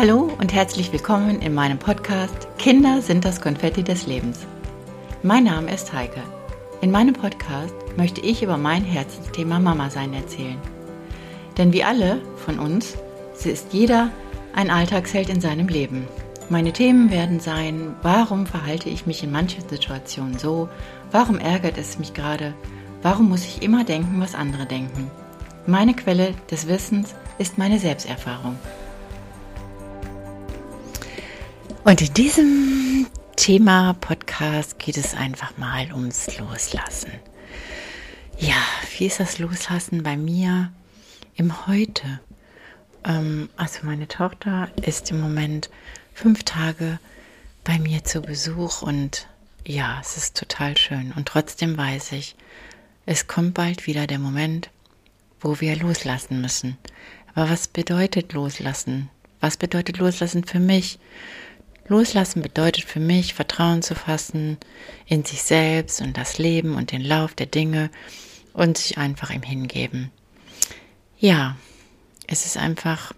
Hallo und herzlich willkommen in meinem Podcast Kinder sind das Konfetti des Lebens. Mein Name ist Heike. In meinem Podcast möchte ich über mein Herzensthema Mama sein erzählen. Denn wie alle von uns, ist jeder ein Alltagsheld in seinem Leben. Meine Themen werden sein, warum verhalte ich mich in manchen Situationen so, warum ärgert es mich gerade, warum muss ich immer denken, was andere denken. Meine Quelle des Wissens ist meine Selbsterfahrung. Und in diesem Thema Podcast geht es einfach mal ums Loslassen. Ja, wie ist das Loslassen bei mir im Heute? Ähm, also meine Tochter ist im Moment fünf Tage bei mir zu Besuch und ja, es ist total schön. Und trotzdem weiß ich, es kommt bald wieder der Moment, wo wir loslassen müssen. Aber was bedeutet loslassen? Was bedeutet loslassen für mich? Loslassen bedeutet für mich, Vertrauen zu fassen in sich selbst und das Leben und den Lauf der Dinge und sich einfach ihm hingeben. Ja, es ist einfach,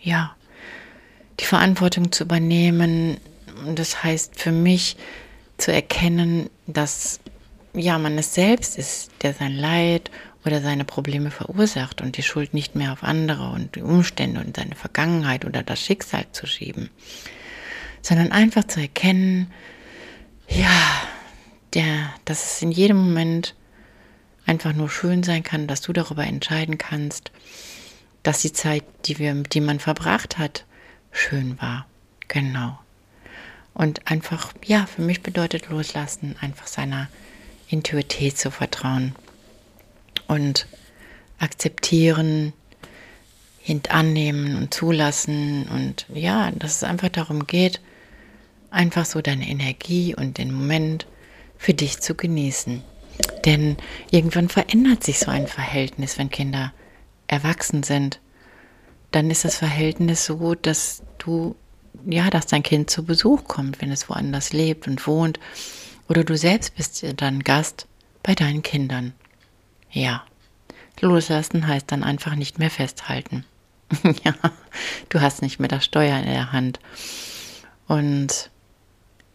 ja, die Verantwortung zu übernehmen. Das heißt für mich zu erkennen, dass ja man es selbst ist, der sein Leid oder seine Probleme verursacht und die Schuld nicht mehr auf andere und die Umstände und seine Vergangenheit oder das Schicksal zu schieben sondern einfach zu erkennen, ja, der, dass es in jedem Moment einfach nur schön sein kann, dass du darüber entscheiden kannst, dass die Zeit, die wir, die man verbracht hat, schön war. Genau. Und einfach, ja, für mich bedeutet loslassen, einfach seiner Intuität zu vertrauen und akzeptieren, annehmen und zulassen und ja, dass es einfach darum geht, einfach so deine Energie und den Moment für dich zu genießen. Denn irgendwann verändert sich so ein Verhältnis, wenn Kinder erwachsen sind. Dann ist das Verhältnis so, dass du, ja, dass dein Kind zu Besuch kommt, wenn es woanders lebt und wohnt. Oder du selbst bist dann Gast bei deinen Kindern. Ja. Loslassen heißt dann einfach nicht mehr festhalten. ja, du hast nicht mehr das Steuer in der Hand. Und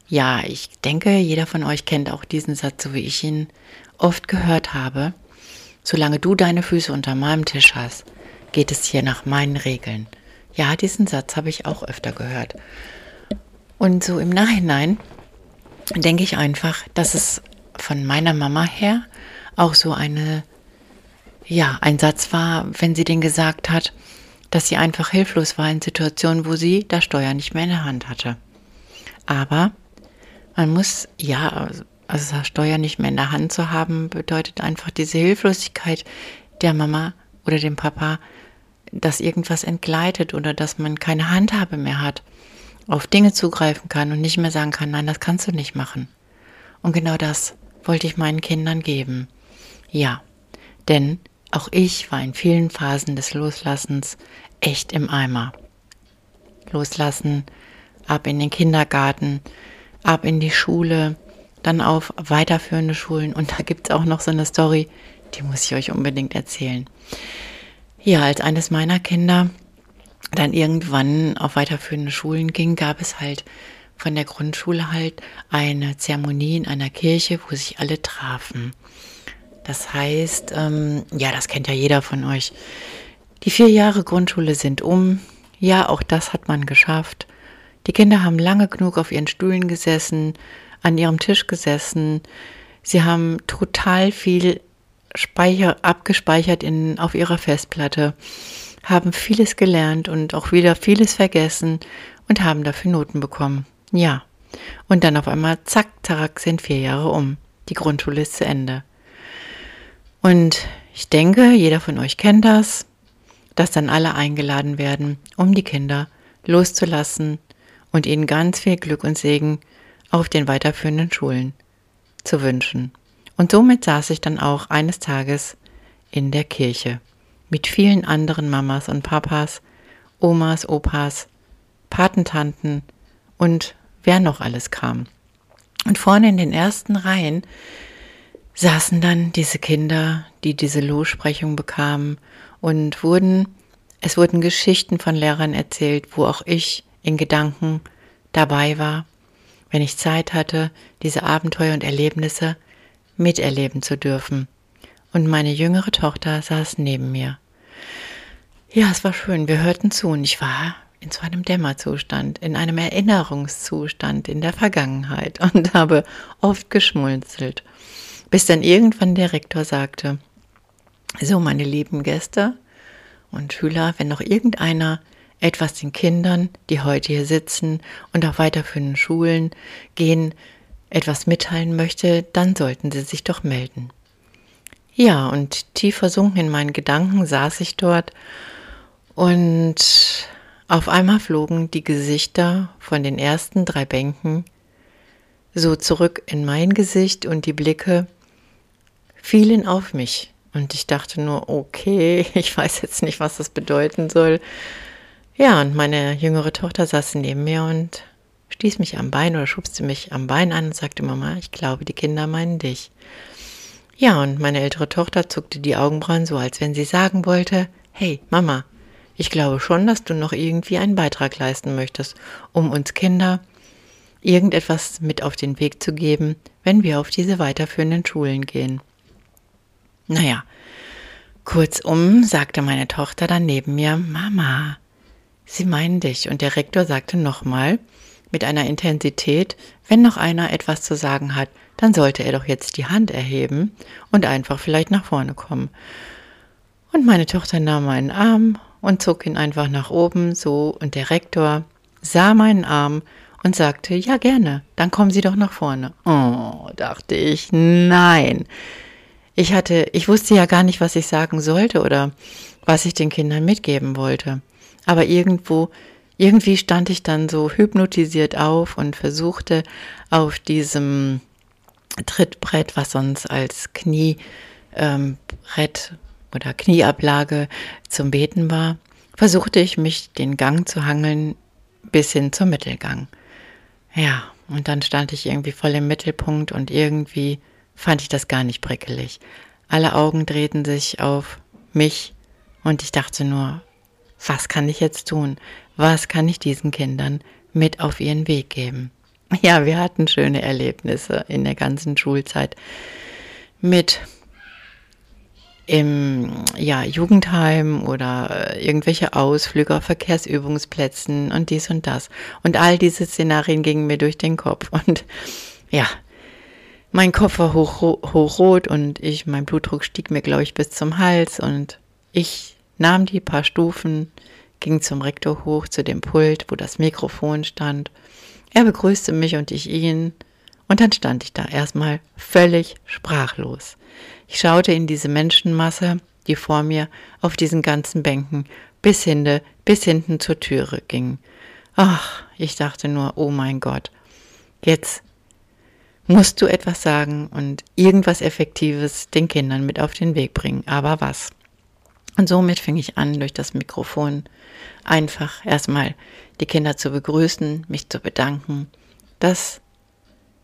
ja, ich denke, jeder von euch kennt auch diesen Satz, so wie ich ihn oft gehört habe. Solange du deine Füße unter meinem Tisch hast, geht es hier nach meinen Regeln. Ja, diesen Satz habe ich auch öfter gehört. Und so im Nachhinein denke ich einfach, dass es von meiner Mama her auch so eine, ja, ein Satz war, wenn sie den gesagt hat, dass sie einfach hilflos war in Situationen, wo sie das Steuer nicht mehr in der Hand hatte. Aber man muss, ja, also das Steuer nicht mehr in der Hand zu haben, bedeutet einfach diese Hilflosigkeit der Mama oder dem Papa, dass irgendwas entgleitet oder dass man keine Handhabe mehr hat, auf Dinge zugreifen kann und nicht mehr sagen kann, nein, das kannst du nicht machen. Und genau das wollte ich meinen Kindern geben. Ja, denn auch ich war in vielen Phasen des Loslassens echt im Eimer. Loslassen, ab in den Kindergarten, ab in die Schule, dann auf weiterführende Schulen. Und da gibt es auch noch so eine Story, die muss ich euch unbedingt erzählen. Ja, als eines meiner Kinder dann irgendwann auf weiterführende Schulen ging, gab es halt von der Grundschule halt eine Zeremonie in einer Kirche, wo sich alle trafen. Das heißt, ähm, ja, das kennt ja jeder von euch. Die vier Jahre Grundschule sind um. Ja, auch das hat man geschafft. Die Kinder haben lange genug auf ihren Stühlen gesessen, an ihrem Tisch gesessen. Sie haben total viel Speicher abgespeichert in, auf ihrer Festplatte, haben vieles gelernt und auch wieder vieles vergessen und haben dafür Noten bekommen. Ja. Und dann auf einmal, zack, zack, sind vier Jahre um. Die Grundschule ist zu Ende. Und ich denke, jeder von euch kennt das, dass dann alle eingeladen werden, um die Kinder loszulassen, und ihnen ganz viel Glück und Segen auf den weiterführenden Schulen zu wünschen. Und somit saß ich dann auch eines Tages in der Kirche mit vielen anderen Mamas und Papas, Omas, Opas, Patentanten und wer noch alles kam. Und vorne in den ersten Reihen saßen dann diese Kinder, die diese Lossprechung bekamen und wurden Es wurden Geschichten von Lehrern erzählt, wo auch ich in Gedanken dabei war, wenn ich Zeit hatte, diese Abenteuer und Erlebnisse miterleben zu dürfen. Und meine jüngere Tochter saß neben mir. Ja, es war schön. Wir hörten zu und ich war in so einem Dämmerzustand, in einem Erinnerungszustand in der Vergangenheit und habe oft geschmunzelt, bis dann irgendwann der Rektor sagte, so meine lieben Gäste und Schüler, wenn noch irgendeiner etwas den Kindern, die heute hier sitzen und auch weiterführenden Schulen gehen, etwas mitteilen möchte, dann sollten sie sich doch melden. Ja, und tief versunken in meinen Gedanken saß ich dort und auf einmal flogen die Gesichter von den ersten drei Bänken so zurück in mein Gesicht und die Blicke fielen auf mich. Und ich dachte nur, okay, ich weiß jetzt nicht, was das bedeuten soll. Ja, und meine jüngere Tochter saß neben mir und stieß mich am Bein oder schubste mich am Bein an und sagte, Mama, ich glaube, die Kinder meinen dich. Ja, und meine ältere Tochter zuckte die Augenbrauen so, als wenn sie sagen wollte, hey, Mama, ich glaube schon, dass du noch irgendwie einen Beitrag leisten möchtest, um uns Kinder irgendetwas mit auf den Weg zu geben, wenn wir auf diese weiterführenden Schulen gehen. Naja, kurzum sagte meine Tochter dann neben mir, Mama, Sie meinen dich. Und der Rektor sagte nochmal mit einer Intensität, wenn noch einer etwas zu sagen hat, dann sollte er doch jetzt die Hand erheben und einfach vielleicht nach vorne kommen. Und meine Tochter nahm meinen Arm und zog ihn einfach nach oben, so, und der Rektor sah meinen Arm und sagte, ja gerne, dann kommen Sie doch nach vorne. Oh, dachte ich, nein. Ich hatte, ich wusste ja gar nicht, was ich sagen sollte oder was ich den Kindern mitgeben wollte. Aber irgendwo, irgendwie stand ich dann so hypnotisiert auf und versuchte auf diesem Trittbrett, was sonst als Kniebrett ähm, oder Knieablage zum Beten war, versuchte ich mich den Gang zu hangeln bis hin zum Mittelgang. Ja, und dann stand ich irgendwie voll im Mittelpunkt und irgendwie fand ich das gar nicht prickelig. Alle Augen drehten sich auf mich und ich dachte nur, was kann ich jetzt tun? Was kann ich diesen Kindern mit auf ihren Weg geben? Ja, wir hatten schöne Erlebnisse in der ganzen Schulzeit mit im ja, Jugendheim oder irgendwelche Ausflüge auf Verkehrsübungsplätzen und dies und das. Und all diese Szenarien gingen mir durch den Kopf. Und ja, mein Kopf war hoch, hochrot und ich, mein Blutdruck stieg mir, glaube ich, bis zum Hals und ich nahm die paar Stufen, ging zum Rektor hoch zu dem Pult, wo das Mikrofon stand. Er begrüßte mich und ich ihn, und dann stand ich da erstmal völlig sprachlos. Ich schaute in diese Menschenmasse, die vor mir auf diesen ganzen Bänken bis hinten, bis hinten zur Türe ging. Ach, ich dachte nur, oh mein Gott, jetzt musst du etwas sagen und irgendwas Effektives den Kindern mit auf den Weg bringen. Aber was? Und somit fing ich an, durch das Mikrofon einfach erstmal die Kinder zu begrüßen, mich zu bedanken, dass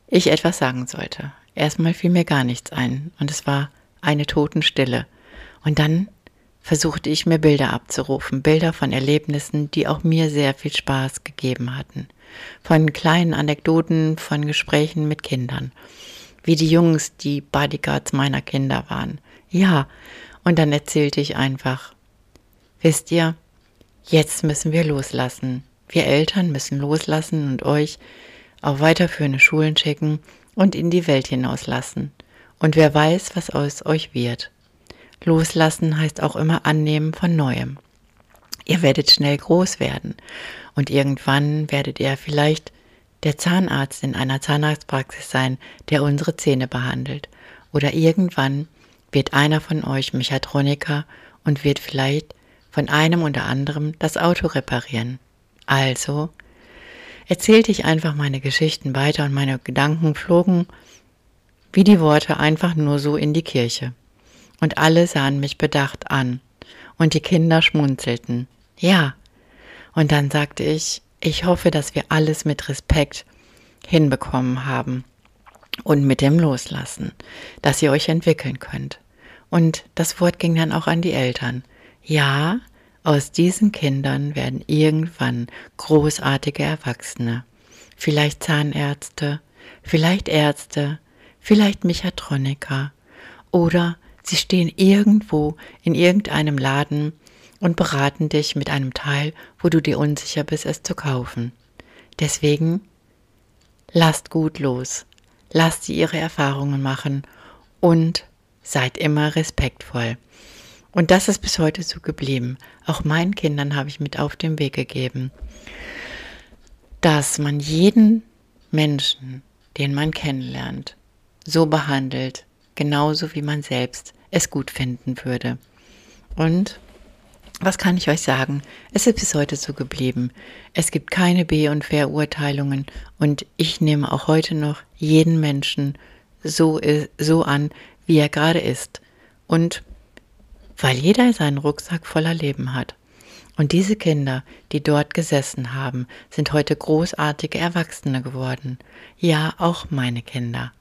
ich etwas sagen sollte. Erstmal fiel mir gar nichts ein und es war eine Totenstille. Und dann versuchte ich mir Bilder abzurufen, Bilder von Erlebnissen, die auch mir sehr viel Spaß gegeben hatten. Von kleinen Anekdoten, von Gesprächen mit Kindern. Wie die Jungs, die Bodyguards meiner Kinder waren. Ja, und dann erzählte ich einfach, wisst ihr, jetzt müssen wir loslassen. Wir Eltern müssen loslassen und euch auf weiterführende Schulen schicken und in die Welt hinauslassen. Und wer weiß, was aus euch wird. Loslassen heißt auch immer annehmen von Neuem. Ihr werdet schnell groß werden und irgendwann werdet ihr vielleicht der Zahnarzt in einer Zahnarztpraxis sein, der unsere Zähne behandelt. Oder irgendwann wird einer von euch Mechatroniker und wird vielleicht von einem oder anderem das Auto reparieren. Also erzählte ich einfach meine Geschichten weiter und meine Gedanken flogen wie die Worte einfach nur so in die Kirche. Und alle sahen mich bedacht an. Und die Kinder schmunzelten. Ja. Und dann sagte ich, ich hoffe, dass wir alles mit Respekt hinbekommen haben und mit dem Loslassen, dass ihr euch entwickeln könnt. Und das Wort ging dann auch an die Eltern. Ja, aus diesen Kindern werden irgendwann großartige Erwachsene. Vielleicht Zahnärzte, vielleicht Ärzte, vielleicht Mechatroniker oder sie stehen irgendwo in irgendeinem Laden und beraten dich mit einem Teil, wo du dir unsicher bist, es zu kaufen. Deswegen lasst gut los, lasst sie ihre Erfahrungen machen und seid immer respektvoll. Und das ist bis heute so geblieben. Auch meinen Kindern habe ich mit auf den Weg gegeben, dass man jeden Menschen, den man kennenlernt, so behandelt, genauso wie man selbst es gut finden würde. Und was kann ich euch sagen? Es ist bis heute so geblieben. Es gibt keine B- und Verurteilungen und ich nehme auch heute noch jeden Menschen so, so an, wie er gerade ist. Und weil jeder seinen Rucksack voller Leben hat. Und diese Kinder, die dort gesessen haben, sind heute großartige Erwachsene geworden. Ja, auch meine Kinder.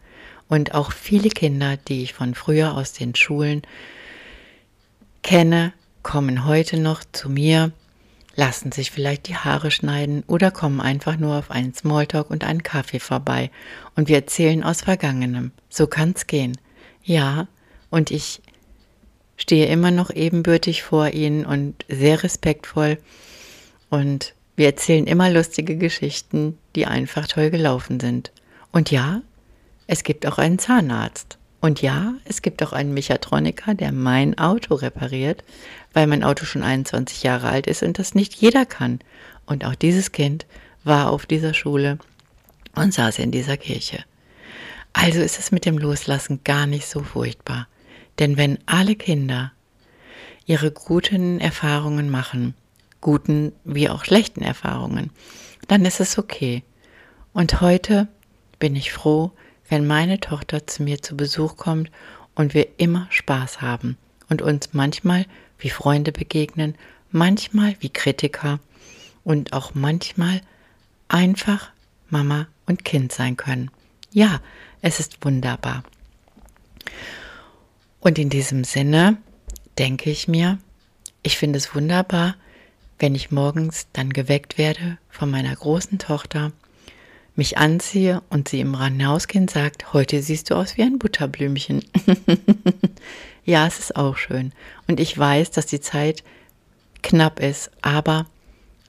Und auch viele Kinder, die ich von früher aus den Schulen kenne, kommen heute noch zu mir, lassen sich vielleicht die Haare schneiden oder kommen einfach nur auf einen Smalltalk und einen Kaffee vorbei und wir erzählen aus Vergangenem. So kann's gehen. Ja, und ich stehe immer noch ebenbürtig vor ihnen und sehr respektvoll und wir erzählen immer lustige Geschichten, die einfach toll gelaufen sind. Und ja, es gibt auch einen Zahnarzt. Und ja, es gibt auch einen Mechatroniker, der mein Auto repariert, weil mein Auto schon 21 Jahre alt ist und das nicht jeder kann. Und auch dieses Kind war auf dieser Schule und saß in dieser Kirche. Also ist es mit dem Loslassen gar nicht so furchtbar. Denn wenn alle Kinder ihre guten Erfahrungen machen, guten wie auch schlechten Erfahrungen, dann ist es okay. Und heute bin ich froh, wenn meine Tochter zu mir zu Besuch kommt und wir immer Spaß haben und uns manchmal wie Freunde begegnen, manchmal wie Kritiker und auch manchmal einfach Mama und Kind sein können. Ja, es ist wunderbar. Und in diesem Sinne denke ich mir, ich finde es wunderbar, wenn ich morgens dann geweckt werde von meiner großen Tochter, mich anziehe und sie im Hinausgehen sagt, heute siehst du aus wie ein Butterblümchen. Ja, es ist auch schön. Und ich weiß, dass die Zeit knapp ist, aber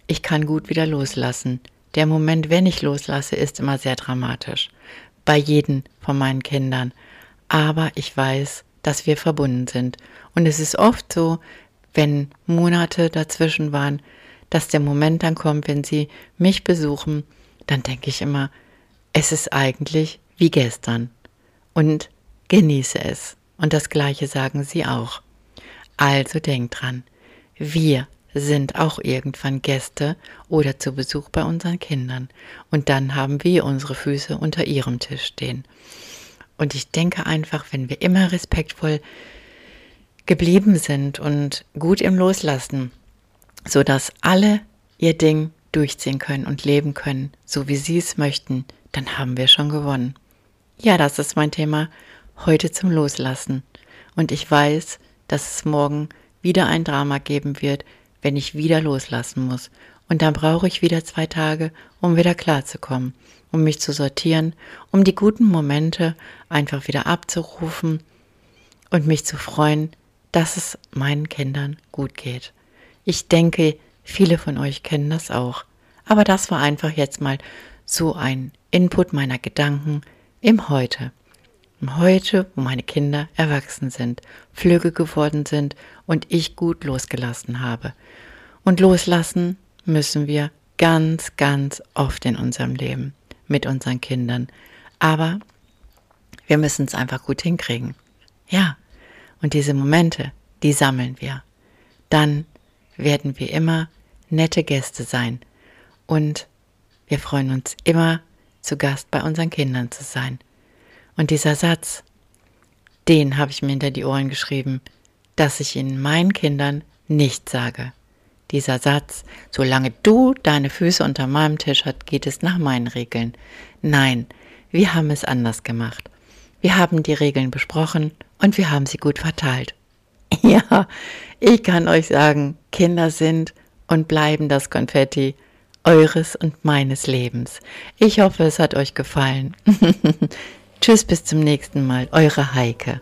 ich kann gut wieder loslassen. Der Moment, wenn ich loslasse, ist immer sehr dramatisch. Bei jedem von meinen Kindern. Aber ich weiß, dass wir verbunden sind. Und es ist oft so, wenn Monate dazwischen waren, dass der Moment dann kommt, wenn sie mich besuchen, dann denke ich immer, es ist eigentlich wie gestern. Und genieße es. Und das Gleiche sagen sie auch. Also denkt dran, wir sind auch irgendwann Gäste oder zu Besuch bei unseren Kindern. Und dann haben wir unsere Füße unter ihrem Tisch stehen. Und ich denke einfach, wenn wir immer respektvoll geblieben sind und gut im Loslassen, so dass alle ihr Ding durchziehen können und leben können, so wie sie es möchten, dann haben wir schon gewonnen. Ja, das ist mein Thema heute zum Loslassen. Und ich weiß, dass es morgen wieder ein Drama geben wird, wenn ich wieder loslassen muss. Und dann brauche ich wieder zwei Tage, um wieder klarzukommen, um mich zu sortieren, um die guten Momente einfach wieder abzurufen und mich zu freuen, dass es meinen Kindern gut geht. Ich denke, viele von euch kennen das auch. Aber das war einfach jetzt mal so ein Input meiner Gedanken im Heute. Heute, wo meine Kinder erwachsen sind, flügge geworden sind und ich gut losgelassen habe. Und loslassen müssen wir ganz, ganz oft in unserem Leben mit unseren Kindern. Aber wir müssen es einfach gut hinkriegen. Ja, und diese Momente, die sammeln wir. Dann werden wir immer nette Gäste sein. Und wir freuen uns immer, zu Gast bei unseren Kindern zu sein. Und dieser Satz, den habe ich mir hinter die Ohren geschrieben, dass ich ihn meinen Kindern nicht sage. Dieser Satz, solange du deine Füße unter meinem Tisch hast, geht es nach meinen Regeln. Nein, wir haben es anders gemacht. Wir haben die Regeln besprochen und wir haben sie gut verteilt. Ja, Ich kann euch sagen, Kinder sind und bleiben das Konfetti eures und meines Lebens. Ich hoffe, es hat euch gefallen. Tschüss, bis zum nächsten Mal. Eure Heike.